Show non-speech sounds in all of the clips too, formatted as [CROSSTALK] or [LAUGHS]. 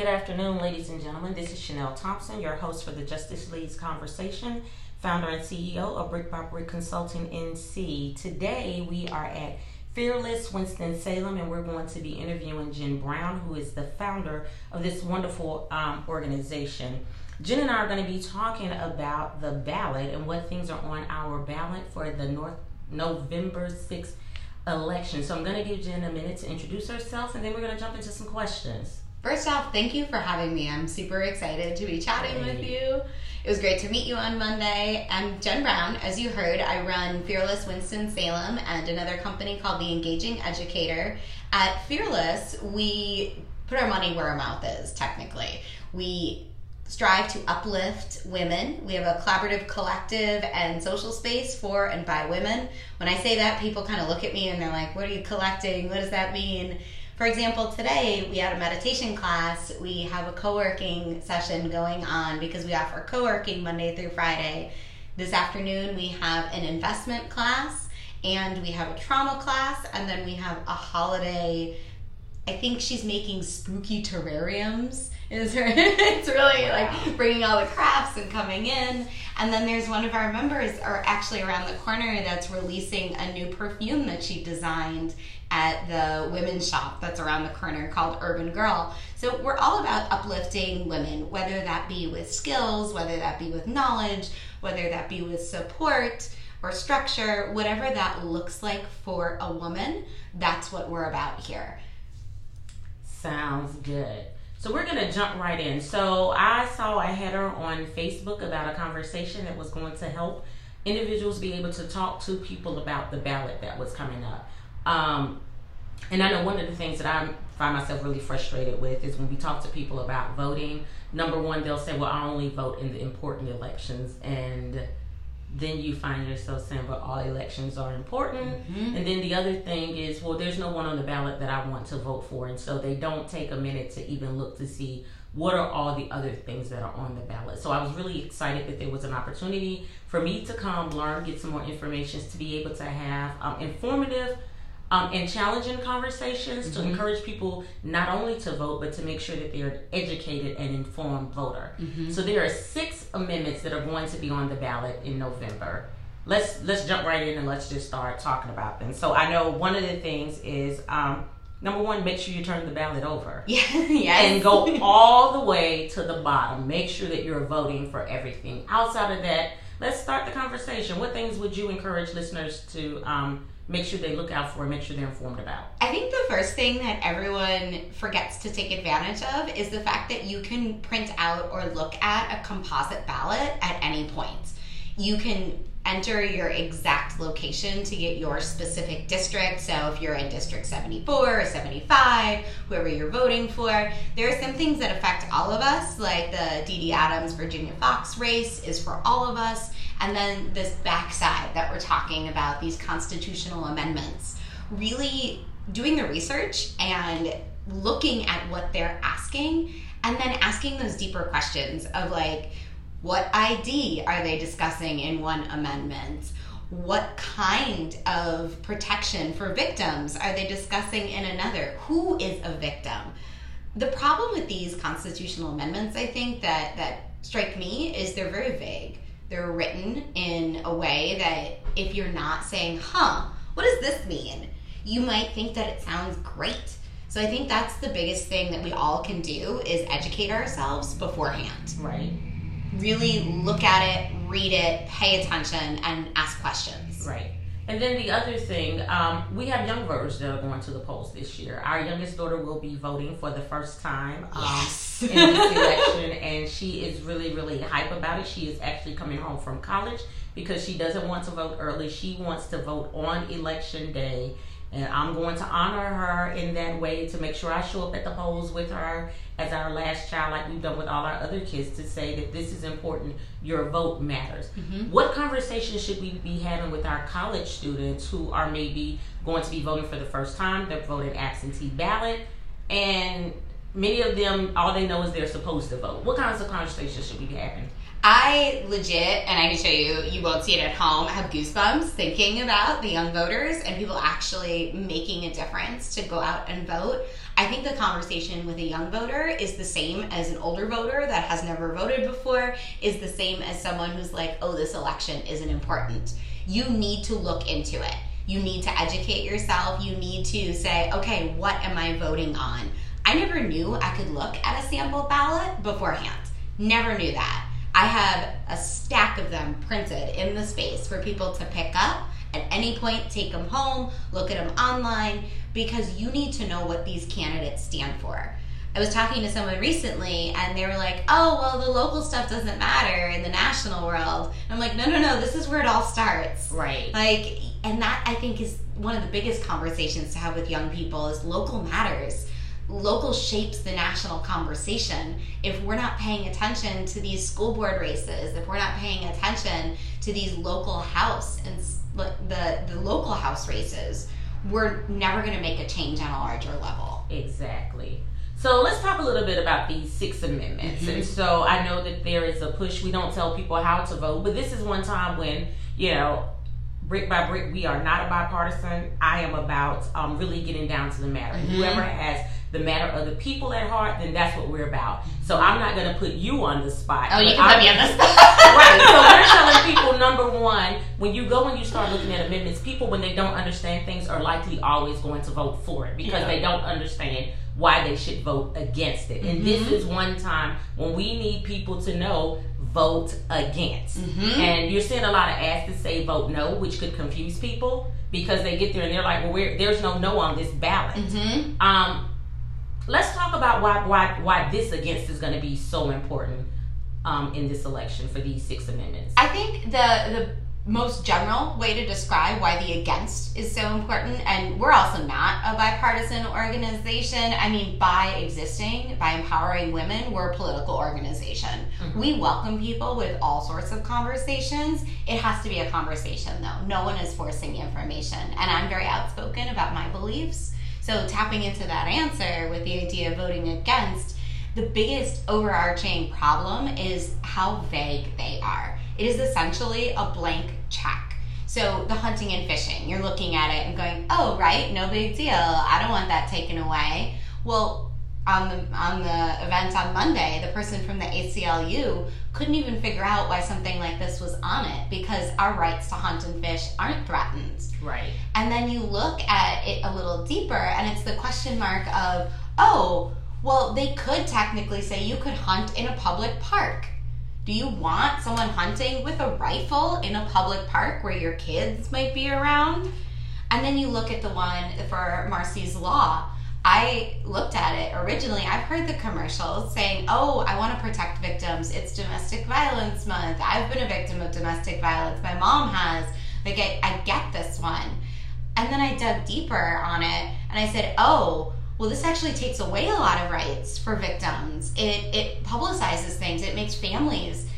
Good afternoon, ladies and gentlemen. This is Chanel Thompson, your host for the Justice League's Conversation, founder and CEO of Brick by Brick Consulting NC. Today we are at Fearless Winston-Salem, and we're going to be interviewing Jen Brown, who is the founder of this wonderful um, organization. Jen and I are going to be talking about the ballot and what things are on our ballot for the North November 6th election. So I'm going to give Jen a minute to introduce herself, and then we're going to jump into some questions. First off, thank you for having me. I'm super excited to be chatting with you. It was great to meet you on Monday. I'm Jen Brown. As you heard, I run Fearless Winston-Salem and another company called The Engaging Educator. At Fearless, we put our money where our mouth is, technically. We strive to uplift women. We have a collaborative collective and social space for and by women. When I say that, people kind of look at me and they're like, What are you collecting? What does that mean? For example, today we had a meditation class. We have a co working session going on because we offer co working Monday through Friday. This afternoon we have an investment class and we have a trauma class and then we have a holiday. I think she's making spooky terrariums is her [LAUGHS] it's really like bringing all the crafts and coming in and then there's one of our members or actually around the corner that's releasing a new perfume that she designed at the women's shop that's around the corner called urban girl so we're all about uplifting women whether that be with skills whether that be with knowledge whether that be with support or structure whatever that looks like for a woman that's what we're about here sounds good so we're gonna jump right in. So I saw a header on Facebook about a conversation that was going to help individuals be able to talk to people about the ballot that was coming up. Um, and I know one of the things that I find myself really frustrated with is when we talk to people about voting. Number one, they'll say, "Well, I only vote in the important elections," and then you find yourself saying, "But all elections are important." Mm-hmm. And then the other thing is, well, there's no one on the ballot that I want to vote for, and so they don't take a minute to even look to see what are all the other things that are on the ballot. So I was really excited that there was an opportunity for me to come learn, get some more information, to be able to have um, informative um, and challenging conversations mm-hmm. to encourage people not only to vote but to make sure that they're an educated and informed voter. Mm-hmm. So there are six amendments that are going to be on the ballot in November. Let's let's jump right in and let's just start talking about them. So I know one of the things is um, number one, make sure you turn the ballot over. Yeah, [LAUGHS] yes. And go all the way to the bottom. Make sure that you're voting for everything. Outside of that, let's start the conversation. What things would you encourage listeners to um, make sure they look out for and make sure they're informed about? I think the first thing that everyone forgets to take advantage of is the fact that you can print out or look at a composite ballot at any point. You can enter your exact location to get your specific district. So if you're in District 74 or 75, whoever you're voting for, there are some things that affect all of us, like the Dee Adams Virginia Foxx race is for all of us. And then this backside that we're talking about, these constitutional amendments, really doing the research and looking at what they're asking and then asking those deeper questions of like, what ID are they discussing in one amendment? What kind of protection for victims are they discussing in another? Who is a victim? The problem with these constitutional amendments, I think, that, that strike me is they're very vague they're written in a way that if you're not saying, huh, what does this mean? You might think that it sounds great. So I think that's the biggest thing that we all can do is educate ourselves beforehand. Right. Really look at it, read it, pay attention, and ask questions. Right. And then the other thing, um, we have young voters that are going to the polls this year. Our youngest daughter will be voting for the first time um, yes. in this [LAUGHS] election, and she is really, really hype about it. She is actually coming home from college because she doesn't want to vote early. She wants to vote on election day and I'm going to honor her in that way to make sure I show up at the polls with her as our last child, like we've done with all our other kids, to say that this is important. Your vote matters. Mm-hmm. What conversations should we be having with our college students who are maybe going to be voting for the first time? They're voting absentee ballot, and many of them, all they know is they're supposed to vote. What kinds of conversations should we be having? I legit, and I can show you, you won't see it at home, I have goosebumps thinking about the young voters and people actually making a difference to go out and vote. I think the conversation with a young voter is the same as an older voter that has never voted before, is the same as someone who's like, oh, this election isn't important. You need to look into it. You need to educate yourself. You need to say, okay, what am I voting on? I never knew I could look at a sample ballot beforehand. Never knew that. I have a stack of them printed in the space for people to pick up at any point, take them home, look at them online, because you need to know what these candidates stand for. I was talking to someone recently and they were like, oh, well, the local stuff doesn't matter in the national world. And I'm like, no, no, no, this is where it all starts. Right. Like, and that I think is one of the biggest conversations to have with young people is local matters local shapes the national conversation. If we're not paying attention to these school board races if we're not paying attention to these local house and the the local house races we're never going to make a change on a larger level. Exactly. So let's talk a little bit about these six amendments. Mm-hmm. and so i know that there is a push. We don't tell people how to vote but this is one time when you know brick by brick we are not a bipartisan. I am about um, really getting down to the matter. Mm-hmm. whoever has the matter of the people at heart, then that's what we're about. So I'm not going to put you on the spot. Oh, you can put me on the [LAUGHS] spot. right. So we're telling people number one, when you go and you start looking at amendments, people when they don't understand things are likely always going to vote for it because yeah. they don't understand why they should vote against it. And mm-hmm. this is one time when we need people to know vote against. Mm-hmm. And you're seeing a lot of ads that say vote no, which could confuse people because they get there and they're like, well, there's no no on this ballot. Mm-hmm. Um, let's talk about why why why this against is going to be so important um, in this election for these six amendments. I think the the most general way to describe why the against is so important and we're also not a bipartisan organization i mean by existing by empowering women we're a political organization. Mm-hmm. we welcome people with all sorts of conversations. It has to be a conversation though. No one is forcing information. And i'm very outspoken about my beliefs so tapping into that answer with the idea of voting against, the biggest overarching problem is how vague they are. It is essentially a blank check. So the hunting and fishing, you're looking at it and going, "Oh, right, no big deal. I don't want that taken away." Well, on the on the event on Monday, the person from the ACLU couldn't even figure out why something like this was on it because our rights to hunt and fish aren't threatened. Right. And then you look at it a little deeper and it's the question mark of, oh, well, they could technically say you could hunt in a public park. Do you want someone hunting with a rifle in a public park where your kids might be around? And then you look at the one for Marsy's Law I looked at it originally. I've heard the commercials saying, "Oh, I want to protect victims. It's Domestic Violence Month. I've been a victim of domestic violence. My mom has. Like, I, I get this one." And then I dug deeper on it, and I said, "Oh." Well, this actually takes away a lot of rights for victims. It, it publicizes things. It makes families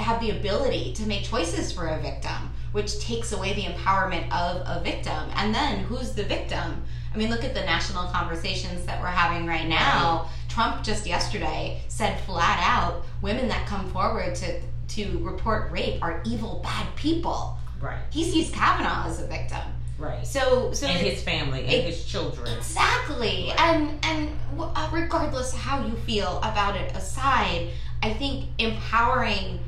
have the ability to make choices for a victim, which takes away the empowerment of a victim. And then who's the victim? I mean, look at the national conversations that we're having right now. Trump just yesterday said flat out, women that come forward to to report rape are evil, bad people. Right. He sees Kavanaugh as a victim. Right. So, so and it, his family and it, his children. Exactly. Right. And and uh, regardless of how you feel about it aside, I think empowering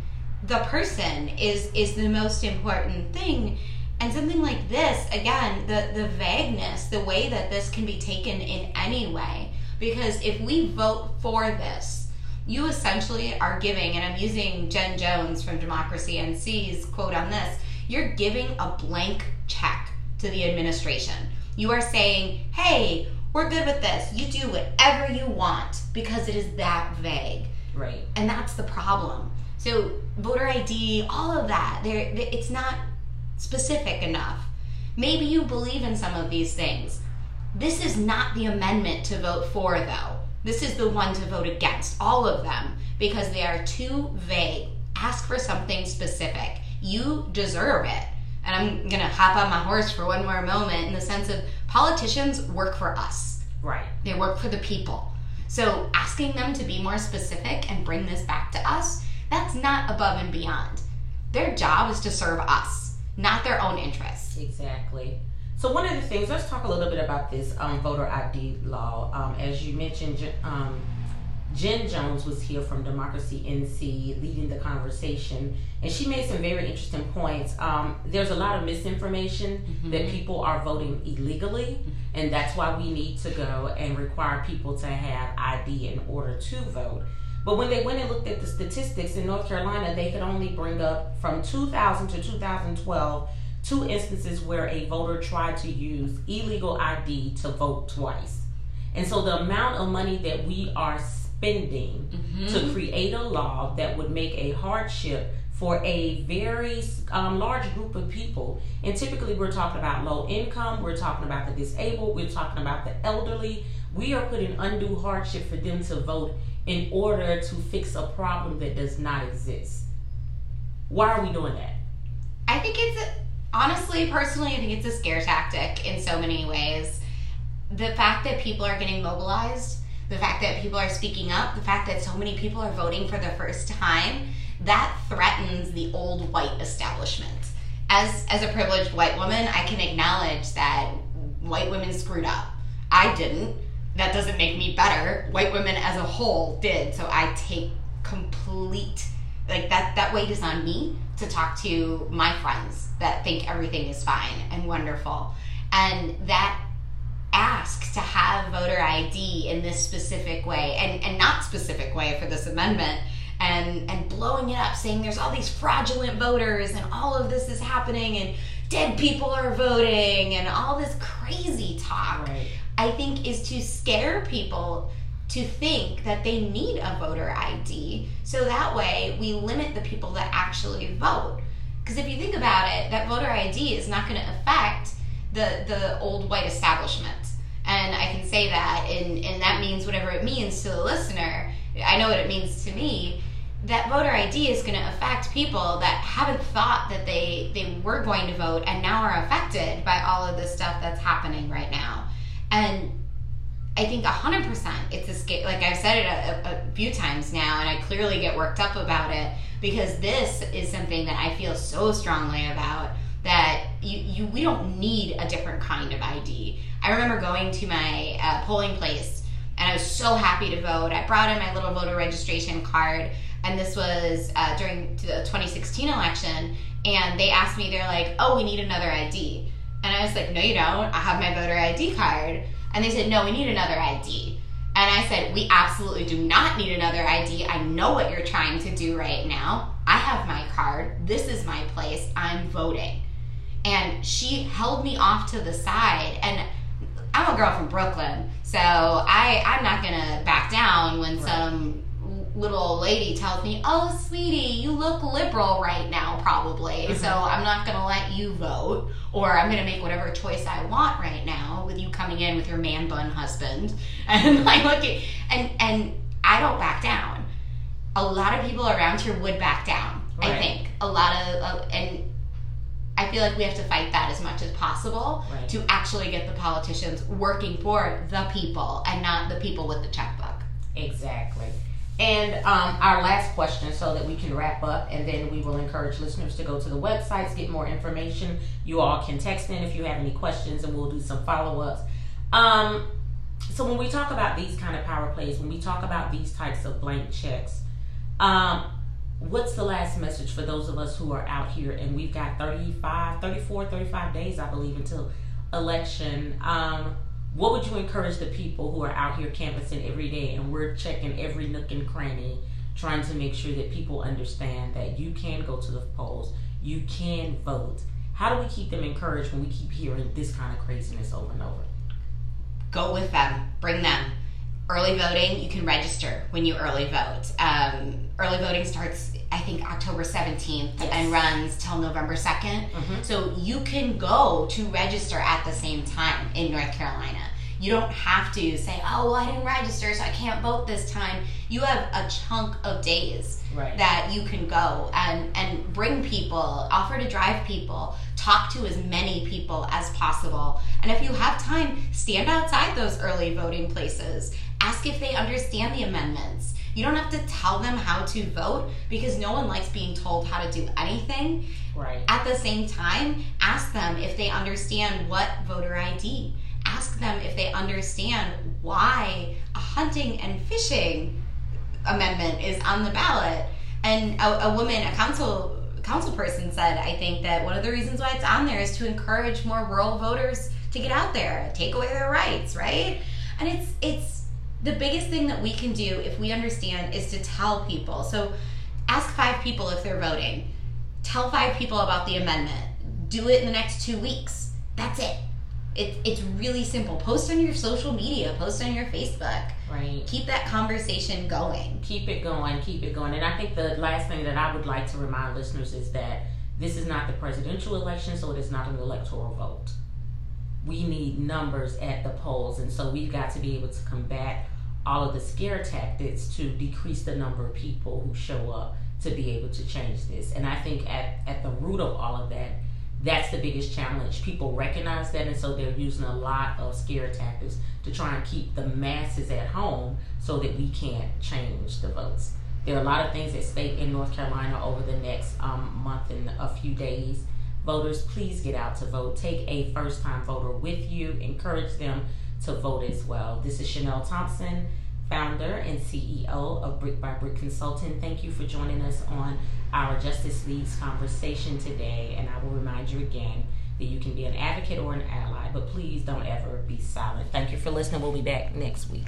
the person is is the most important thing and something like this, again, the, the vagueness, the way that this can be taken in any way. Because if we vote for this, you essentially are giving, and I'm using Jen Jones from Democracy NC's quote on this, you're giving a blank check to the administration. You are saying, hey, we're good with this. You do whatever you want because it is that vague. Right. And that's the problem. So voter ID, all of that, there it's not specific enough. Maybe you believe in some of these things. This is not the amendment to vote for, though. This is the one to vote against, all of them, because they are too vague. Ask for something specific. You deserve it. And I'm going to hop on my horse for one more moment in the sense of politicians work for us. Right. They work for the people. So asking them to be more specific and bring this back to us That's not above and beyond. Their job is to serve us, not their own interests. Exactly. So one of the things, let's talk a little bit about this um, voter ID law. Um, as you mentioned, um, Jen Jones was here from Democracy NC leading the conversation, and she made some very interesting points. Um, there's a lot of misinformation mm-hmm. that people are voting illegally, and that's why we need to go and require people to have ID in order to vote. But when they went and looked at the statistics in North Carolina, they could only bring up from 2000 to 2012 two instances where a voter tried to use illegal ID to vote twice. And so the amount of money that we are spending mm-hmm. to create a law that would make a hardship for a very um, large group of people. And typically, we're talking about low income, we're talking about the disabled, we're talking about the elderly. We are putting undue hardship for them to vote in order to fix a problem that does not exist. Why are we doing that? I think it's honestly, personally, I think it's a scare tactic in so many ways. The fact that people are getting mobilized the fact that people are speaking up, the fact that so many people are voting for the first time, that threatens the old white establishment. As as a privileged white woman, I can acknowledge that white women screwed up. I didn't. That doesn't make me better. White women as a whole did. So I take complete like that that weight is on me to talk to my friends that think everything is fine and wonderful. And that ask to have voter ID in this specific way and, and not specific way for this amendment and and blowing it up saying there's all these fraudulent voters and all of this is happening and dead people are voting and all this crazy talk right. I think is to scare people to think that they need a voter ID so that way we limit the people that actually vote because if you think about it that voter ID is not going to affect the the old white establishment and I can say that, and and that means whatever it means to the listener. I know what it means to me. That voter ID is going to affect people that haven't thought that they they were going to vote and now are affected by all of the stuff that's happening right now. And I think 100% it's a scale. Like I've said it a, a, few times now, and I clearly get worked up about it because this is something that I feel so strongly about that you, you we don't need a different kind of ID. I remember going to my uh, polling place and I was so happy to vote. I brought in my little voter registration card, and this was uh, during the 2016 election. And they asked me, they're like, "Oh, we need another ID," and I was like, "No, you don't. I have my voter ID card." And they said, "No, we need another ID." And I said, We absolutely do not need another ID. I know what you're trying to do right now. I have my card. This is my place. I'm voting and she held me off to the side and I'm a girl from Brooklyn, so I I'm not gonna back down when right. some little old lady tells me, "Oh, sweetie, you look liberal right now, probably." Mm-hmm. So I'm not gonna let you vote, or I'm gonna make whatever choice I want right now with you coming in with your man bun husband, [LAUGHS] and like looking, and and I don't back down. A lot of people around here would back down. Right. I think a lot of, uh, and I feel like we have to fight that as much as possible right. to actually get the politicians working for the people and not the people with the checkbook. Exactly. And um, our last question, so that we can wrap up, and then we will encourage listeners to go to the websites, get more information. You all can text in if you have any questions, and we'll do some follow ups. Um, so, when we talk about these kind of power plays, when we talk about these types of blank checks, um, what's the last message for those of us who are out here and we've got 35 34 35 days i believe until election um, what would you encourage the people who are out here canvassing every day? And we're checking every nook and cranny trying to make sure that people understand that you can go to the polls. You can vote. How do we keep them encouraged when we keep hearing this kind of craziness over and over? Go with them. Bring them early voting you can register when you early vote um, early voting starts I think October 17th yes. and runs till November 2nd. Mm-hmm. So you can go to register at the same time in North Carolina. You don't have to say, oh, well, I didn't register, so I can't vote this time. You have a chunk of days right. that you can go and, and bring people, offer to drive people, talk to as many people as possible. And if you have time, stand outside those early voting places. Ask if they understand the amendments You don't have to tell them how to vote because no one likes being told how to do anything. Right. At the same time, ask them if they understand what voter ID. Ask them if they understand why a hunting and fishing amendment is on the ballot. And a, a woman, a council council person said, I think that one of the reasons why it's on there is to encourage more rural voters to get out there, take away their rights, right? And it's it's the biggest thing that we can do if we understand is to tell people. So ask five people if they're voting. Tell five people about the amendment. Do it in the next two weeks. That's it. It, it's really simple. Post on your social media, post on your Facebook. Right. Keep that conversation going. Keep it going, keep it going. And I think the last thing that I would like to remind listeners is that this is not the presidential election, so it is not an electoral vote. We need numbers at the polls, and so we've got to be able to combat all of the scare tactics to decrease the number of people who show up to be able to change this. And I think at, at the root of all of that that's the biggest challenge. People recognize that, and so they're using a lot of scare tactics to try and keep the masses at home so that we can't change the votes. There are a lot of things at stake in North Carolina over the next um, month and a few days. Voters, please get out to vote. Take a first time voter with you, encourage them to vote as well. This is Chanel Thompson founder and CEO of Brick by Brick Consulting. Thank you for joining us on our Justice Leagues conversation today. And I will remind you again that you can be an advocate or an ally, but please don't ever be silent. Thank you for listening. We'll be back next week.